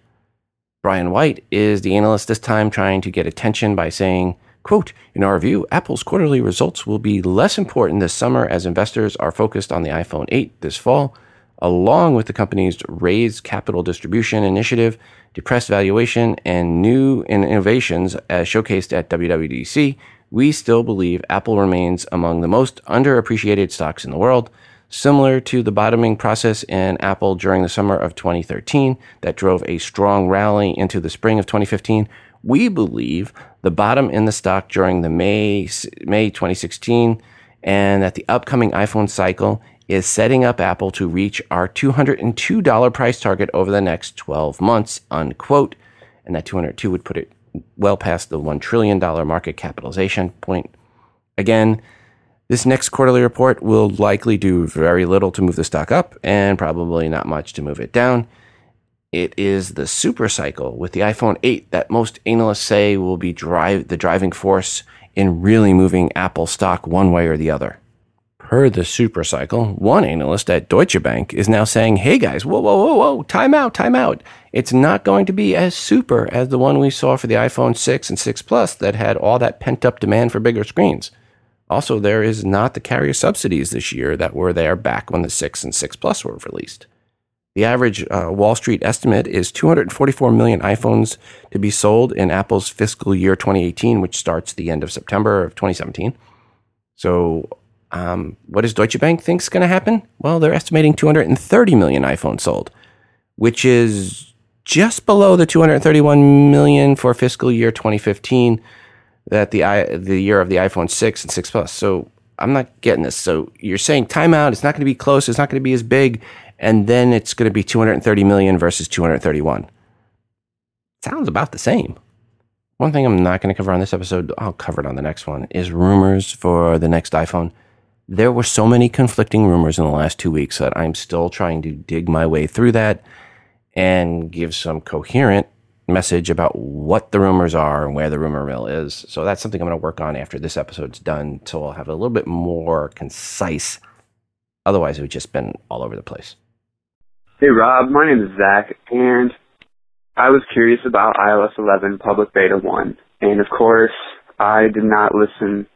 Brian White is the analyst this time trying to get attention by saying, quote, in our view, Apple's quarterly results will be less important this summer as investors are focused on the iPhone 8 this fall, along with the company's raised capital distribution initiative depressed valuation, and new innovations as showcased at WWDC, we still believe Apple remains among the most underappreciated stocks in the world, similar to the bottoming process in Apple during the summer of 2013 that drove a strong rally into the spring of 2015. We believe the bottom in the stock during the May, May 2016 and that the upcoming iPhone cycle is setting up Apple to reach our $202 price target over the next 12 months, unquote. And that 202 would put it well past the $1 trillion market capitalization point. Again, this next quarterly report will likely do very little to move the stock up and probably not much to move it down. It is the super cycle with the iPhone 8 that most analysts say will be drive the driving force in really moving Apple stock one way or the other heard the super cycle, one analyst at Deutsche Bank is now saying, hey guys, whoa, whoa, whoa, whoa, time out, time out. It's not going to be as super as the one we saw for the iPhone 6 and 6 Plus that had all that pent up demand for bigger screens. Also, there is not the carrier subsidies this year that were there back when the 6 and 6 Plus were released. The average uh, Wall Street estimate is 244 million iPhones to be sold in Apple's fiscal year 2018, which starts the end of September of 2017. So, um, what does Deutsche Bank think is going to happen? Well, they're estimating 230 million iPhones sold, which is just below the 231 million for fiscal year 2015 that the the year of the iPhone 6 and 6 Plus. So I'm not getting this. So you're saying timeout, it's not going to be close, it's not going to be as big, and then it's going to be 230 million versus 231. Sounds about the same. One thing I'm not going to cover on this episode, I'll cover it on the next one, is rumors for the next iPhone. There were so many conflicting rumors in the last two weeks that I'm still trying to dig my way through that and give some coherent message about what the rumors are and where the rumor mill is. So that's something I'm going to work on after this episode's done. So I'll have a little bit more concise. Otherwise, it would just been all over the place. Hey, Rob. My name is Zach, and I was curious about iOS 11 Public Beta 1. And of course, I did not listen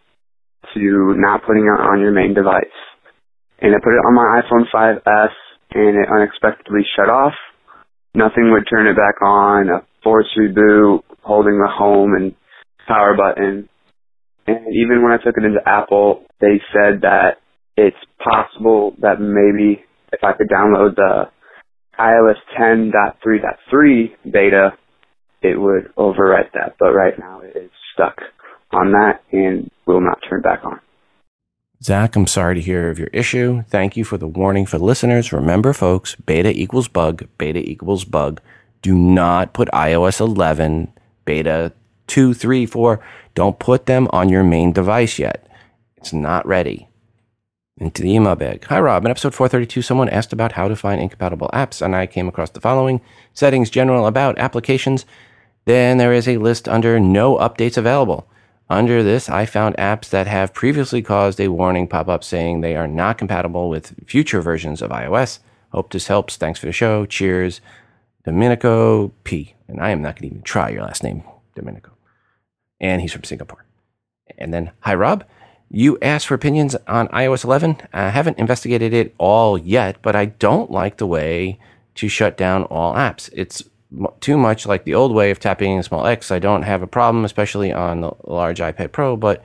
to not putting it on your main device. And I put it on my iPhone 5S, and it unexpectedly shut off. Nothing would turn it back on. A force reboot, holding the home and power button. And even when I took it into Apple, they said that it's possible that maybe if I could download the iOS 10.3.3 beta, it would overwrite that. But right now it is stuck on that and will not turn back on. Zach, I'm sorry to hear of your issue. Thank you for the warning for listeners. Remember, folks, beta equals bug, beta equals bug do not put iOS 11, beta 2, 3, 4. Don't put them on your main device yet. It's not ready. Into the email bag. Hi, Rob. In episode 432, someone asked about how to find incompatible apps, and I came across the following settings, general, about, applications. Then there is a list under no updates available. Under this, I found apps that have previously caused a warning pop up saying they are not compatible with future versions of iOS. Hope this helps. Thanks for the show. Cheers. Domenico P. And I am not going to even try your last name, Domenico. And he's from Singapore. And then, hi, Rob. You asked for opinions on iOS 11. I haven't investigated it all yet, but I don't like the way to shut down all apps. It's too much like the old way of tapping a small X. I don't have a problem, especially on the large iPad Pro, but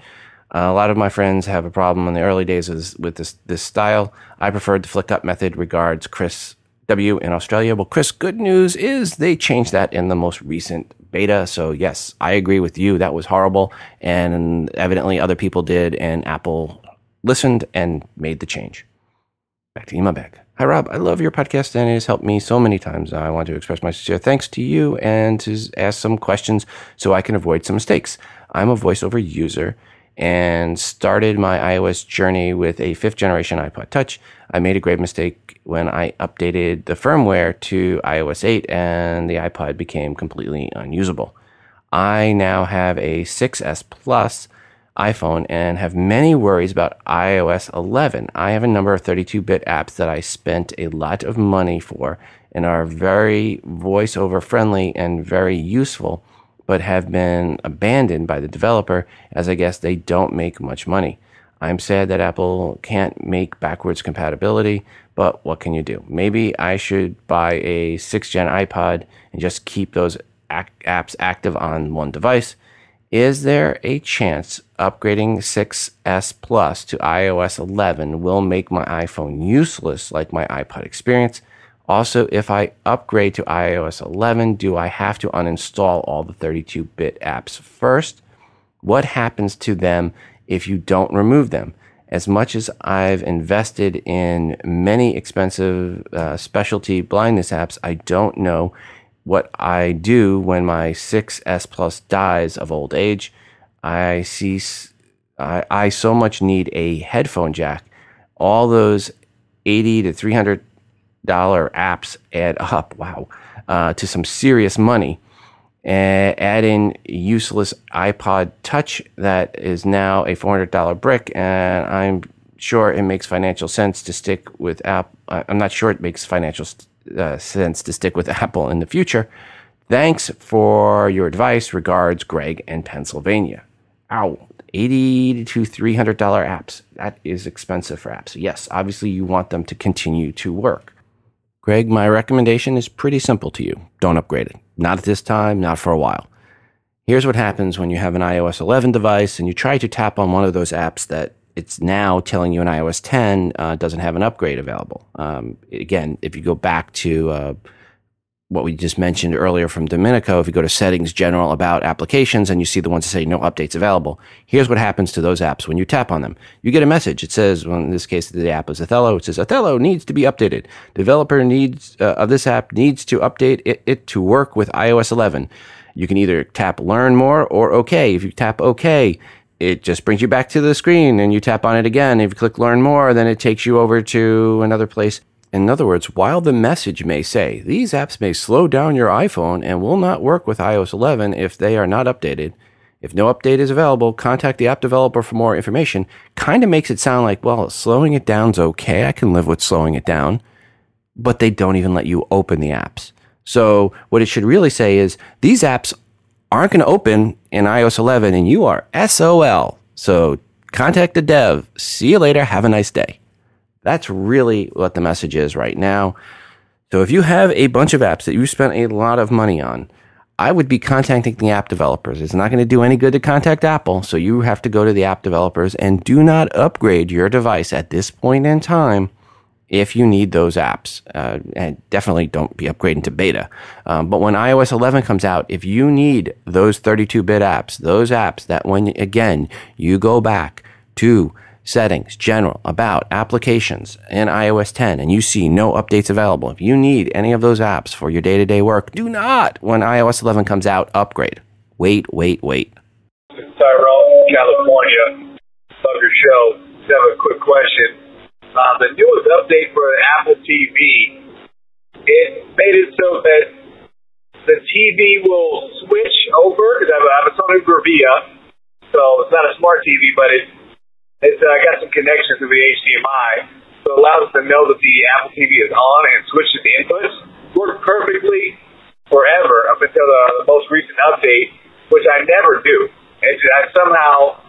uh, a lot of my friends have a problem in the early days with this, this style. I preferred the flick up method. Regards, Chris W in Australia. Well, Chris, good news is they changed that in the most recent beta. So, yes, I agree with you. That was horrible. And evidently other people did, and Apple listened and made the change. Back to email bag. Hi, Rob. I love your podcast and it has helped me so many times. I want to express my sincere thanks to you and to ask some questions so I can avoid some mistakes. I'm a voiceover user and started my iOS journey with a fifth generation iPod Touch. I made a grave mistake when I updated the firmware to iOS 8 and the iPod became completely unusable. I now have a 6S Plus iPhone and have many worries about iOS 11. I have a number of 32 bit apps that I spent a lot of money for and are very voiceover friendly and very useful but have been abandoned by the developer as I guess they don't make much money. I'm sad that Apple can't make backwards compatibility, but what can you do? Maybe I should buy a 6th gen iPod and just keep those apps active on one device. Is there a chance upgrading 6S Plus to iOS 11 will make my iPhone useless like my iPod experience? Also, if I upgrade to iOS 11, do I have to uninstall all the 32 bit apps first? What happens to them if you don't remove them? As much as I've invested in many expensive uh, specialty blindness apps, I don't know what I do when my 6S Plus dies of old age. I see, I, I so much need a headphone jack. All those 80 to 300 dollar apps add up, wow, uh, to some serious money. And add in useless iPod Touch that is now a $400 brick, and I'm sure it makes financial sense to stick with app. I'm not sure it makes financial uh, sense to stick with Apple in the future. Thanks for your advice. Regards, Greg in Pennsylvania. Ow, 80 to $300 apps. That is expensive for apps. Yes, obviously you want them to continue to work. Greg, my recommendation is pretty simple to you. Don't upgrade it. Not at this time, not for a while. Here's what happens when you have an iOS 11 device and you try to tap on one of those apps that it's now telling you in iOS 10 uh, doesn't have an upgrade available. Um, again, if you go back to uh, what we just mentioned earlier from Domenico, if you go to settings, general about applications, and you see the ones that say no updates available, here's what happens to those apps when you tap on them. You get a message. It says, well, in this case, the app is Othello. It says, Othello needs to be updated. Developer needs, uh, of this app needs to update it, it to work with iOS 11. You can either tap learn more or OK. If you tap OK, it just brings you back to the screen and you tap on it again. If you click learn more, then it takes you over to another place in other words, while the message may say these apps may slow down your iPhone and will not work with iOS 11 if they are not updated, if no update is available, contact the app developer for more information. Kind of makes it sound like, well, slowing it down's okay. I can live with slowing it down. But they don't even let you open the apps. So what it should really say is these apps aren't going to open in iOS 11 and you are SOL. So contact the dev. See you later. Have a nice day. That's really what the message is right now. So if you have a bunch of apps that you spent a lot of money on, I would be contacting the app developers. It's not going to do any good to contact Apple, so you have to go to the app developers and do not upgrade your device at this point in time if you need those apps. Uh, and definitely don't be upgrading to beta. Um, but when iOS 11 comes out, if you need those 32 bit apps, those apps that when, again, you go back to settings, general, about, applications in iOS 10, and you see no updates available, if you need any of those apps for your day to day work, do not, when iOS 11 comes out, upgrade. Wait, wait, wait. Tyrell, California. Love your show. Just have a quick question. Uh, the newest update for Apple TV, it made it so that the TV will switch over, because I have a Sony Bravia, so it's not a smart TV, but it it's uh, got some connections to the HDMI, so it allows us to know that the Apple TV is on and switch to the inputs. Worked perfectly forever up until the, the most recent update, which I never do. And I somehow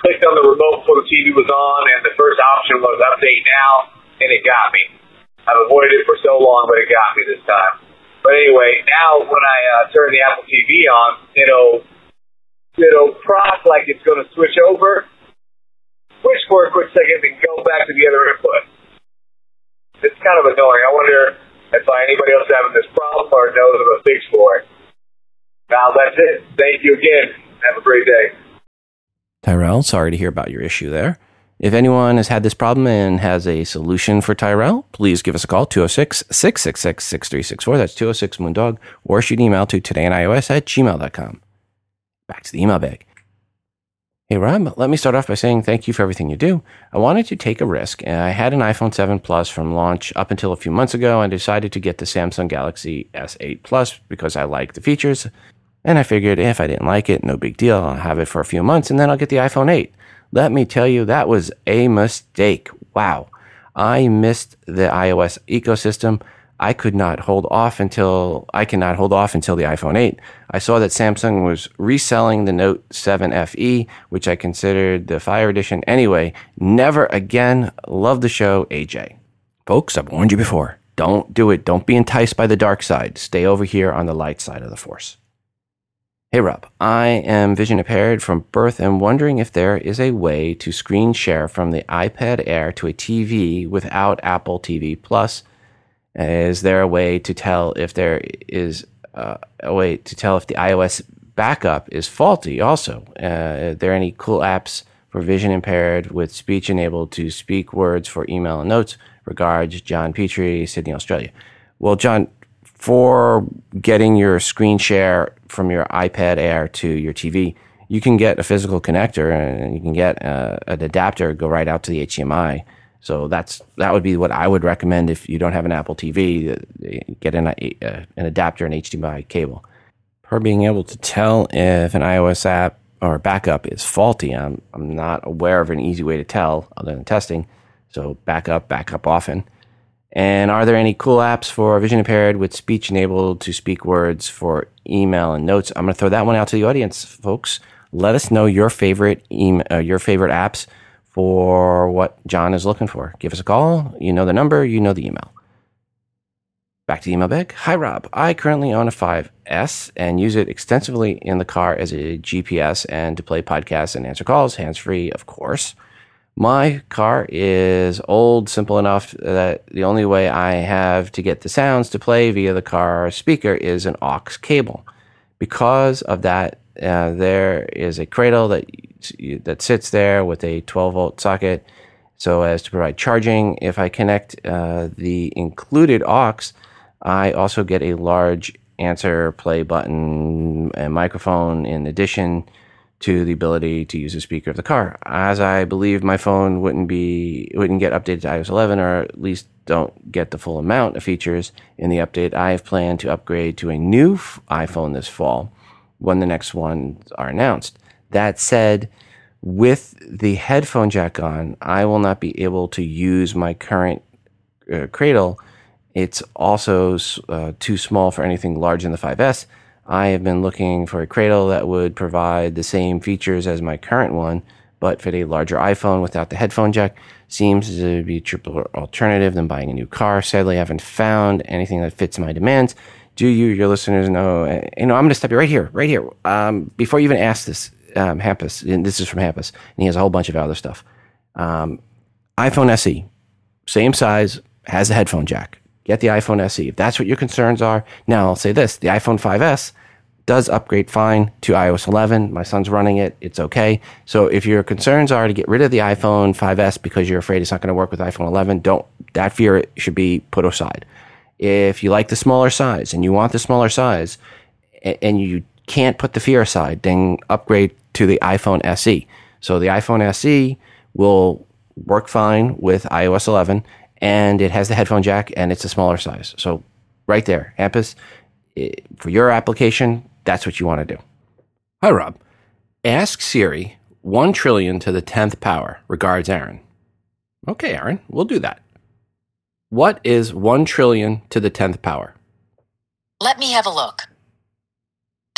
clicked on the remote before the TV was on, and the first option was update now, and it got me. I've avoided it for so long, but it got me this time. But anyway, now when I uh, turn the Apple TV on, it'll it'll prompt like it's going to switch over, switch for a quick second and go back to the other input. It's kind of annoying. I wonder if anybody else having this problem or knows of a fix for it. Now that's it. Thank you again. Have a great day. Tyrell, sorry to hear about your issue there. If anyone has had this problem and has a solution for Tyrell, please give us a call, 206 666 6364. That's 206 Moondog, or shoot an email to todayinios at gmail.com. Back to the email bag. Hey, Rob, let me start off by saying thank you for everything you do. I wanted to take a risk. And I had an iPhone 7 Plus from launch up until a few months ago and decided to get the Samsung Galaxy S8 Plus because I like the features. And I figured if I didn't like it, no big deal. I'll have it for a few months and then I'll get the iPhone 8. Let me tell you, that was a mistake. Wow. I missed the iOS ecosystem. I could not hold off until I cannot hold off until the iPhone 8. I saw that Samsung was reselling the Note 7 FE, which I considered the Fire Edition anyway. Never again. Love the show, AJ. Folks, I've warned you before. Don't do it. Don't be enticed by the dark side. Stay over here on the light side of the force. Hey Rob, I am vision impaired from birth and wondering if there is a way to screen share from the iPad Air to a TV without Apple TV Plus is there a way to tell if there is uh, a way to tell if the iOS backup is faulty? Also, uh, are there any cool apps for vision impaired with speech enabled to speak words for email and notes? Regards, John Petrie, Sydney, Australia. Well, John, for getting your screen share from your iPad Air to your TV, you can get a physical connector and you can get uh, an adapter go right out to the HDMI. So that's that would be what I would recommend if you don't have an Apple TV. Uh, get an, uh, an adapter, an HDMI cable. Per being able to tell if an iOS app or backup is faulty. I'm, I'm not aware of an easy way to tell other than testing. So backup, backup often. And are there any cool apps for vision impaired with speech enabled to speak words for email and notes? I'm going to throw that one out to the audience, folks. Let us know your favorite email, uh, your favorite apps for what John is looking for. Give us a call. You know the number, you know the email. Back to the email bag. Hi, Rob. I currently own a 5S and use it extensively in the car as a GPS and to play podcasts and answer calls, hands free, of course. My car is old, simple enough that the only way I have to get the sounds to play via the car speaker is an aux cable. Because of that, uh, there is a cradle that that sits there with a 12 volt socket, so as to provide charging. If I connect uh, the included aux, I also get a large answer play button and microphone in addition to the ability to use the speaker of the car. As I believe my phone wouldn't be wouldn't get updated to iOS 11, or at least don't get the full amount of features in the update. I have planned to upgrade to a new iPhone this fall when the next ones are announced. That said, with the headphone jack on, I will not be able to use my current uh, cradle. It's also uh, too small for anything large in the 5S I have been looking for a cradle that would provide the same features as my current one, but fit a larger iPhone without the headphone jack. Seems to be a cheaper alternative than buying a new car. Sadly, I haven't found anything that fits my demands. Do you, your listeners, know? You know, I'm going to stop you right here, right here. Um, before you even ask this, um, Hampus, and this is from Hampus, and he has a whole bunch of other stuff. Um, iPhone SE, same size, has a headphone jack. Get the iPhone SE. If that's what your concerns are, now I'll say this: the iPhone 5S does upgrade fine to iOS 11. My son's running it. It's okay. So if your concerns are to get rid of the iPhone 5S because you're afraid it's not going to work with iPhone 11, don't, that fear should be put aside. If you like the smaller size and you want the smaller size and you can't put the fear aside, then upgrade to the iPhone SE. So the iPhone SE will work fine with iOS 11 and it has the headphone jack and it's a smaller size. So right there, Hampus, for your application, that's what you want to do. Hi, Rob. Ask Siri 1 trillion to the 10th power. Regards, Aaron. Okay, Aaron, we'll do that. What is 1 trillion to the 10th power? Let me have a look.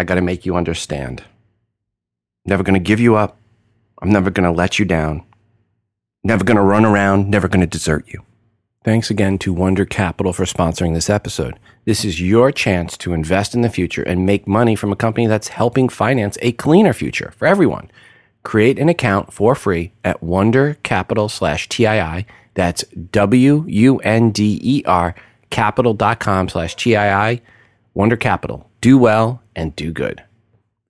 I got to make you understand. I'm Never going to give you up. I'm never going to let you down. Never going to run around, never going to desert you. Thanks again to Wunder Capital for sponsoring this episode. This is your chance to invest in the future and make money from a company that's helping finance a cleaner future for everyone. Create an account for free at Wunder Capital slash TII. That's W U N D E R capital.com slash TII. Wunder Capital. Do well and do good.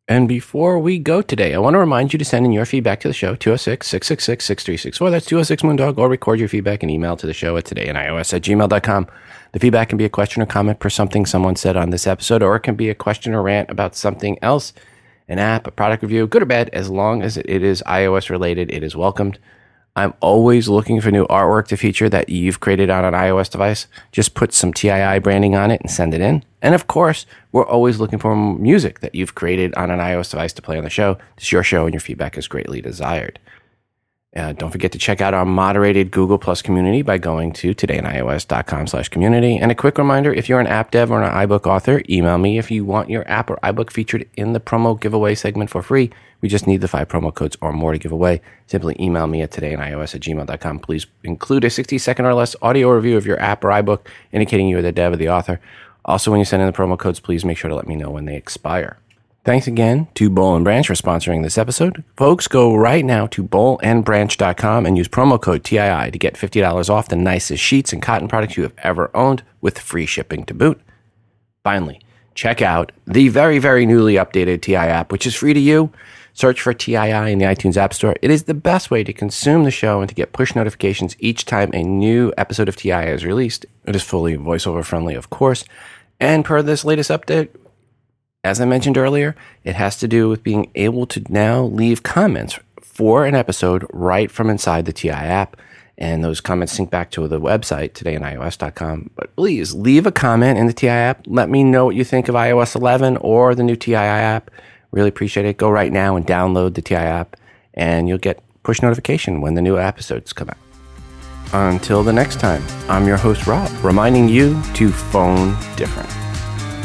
And before we go today, I want to remind you to send in your feedback to the show, 206 666 6364. That's 206 Moondog, or record your feedback and email to the show at todayinios at gmail.com. The feedback can be a question or comment for something someone said on this episode, or it can be a question or rant about something else, an app, a product review, good or bad, as long as it is iOS related, it is welcomed. I'm always looking for new artwork to feature that you've created on an iOS device. Just put some TII branding on it and send it in. And of course, we're always looking for music that you've created on an iOS device to play on the show. It's your show and your feedback is greatly desired. Uh, don't forget to check out our moderated Google Plus community by going to todayinios.com slash community. And a quick reminder, if you're an app dev or an iBook author, email me if you want your app or iBook featured in the promo giveaway segment for free. We just need the five promo codes or more to give away. Simply email me at todayinios at gmail.com. Please include a 60 second or less audio review of your app or iBook indicating you're the dev or the author. Also, when you send in the promo codes, please make sure to let me know when they expire. Thanks again to Boll and Branch for sponsoring this episode. Folks, go right now to bollandbranch.com and use promo code TII to get $50 off the nicest sheets and cotton products you have ever owned with free shipping to boot. Finally, check out the very, very newly updated TI app, which is free to you. Search for TII in the iTunes App Store. It is the best way to consume the show and to get push notifications each time a new episode of TI is released. It is fully voiceover friendly, of course. And per this latest update, as I mentioned earlier, it has to do with being able to now leave comments for an episode right from inside the TI app. And those comments sync back to the website, todayinios.com. But please leave a comment in the TI app. Let me know what you think of iOS 11 or the new TI app. Really appreciate it. Go right now and download the TI app, and you'll get push notification when the new episodes come out. Until the next time, I'm your host, Rob, reminding you to phone different.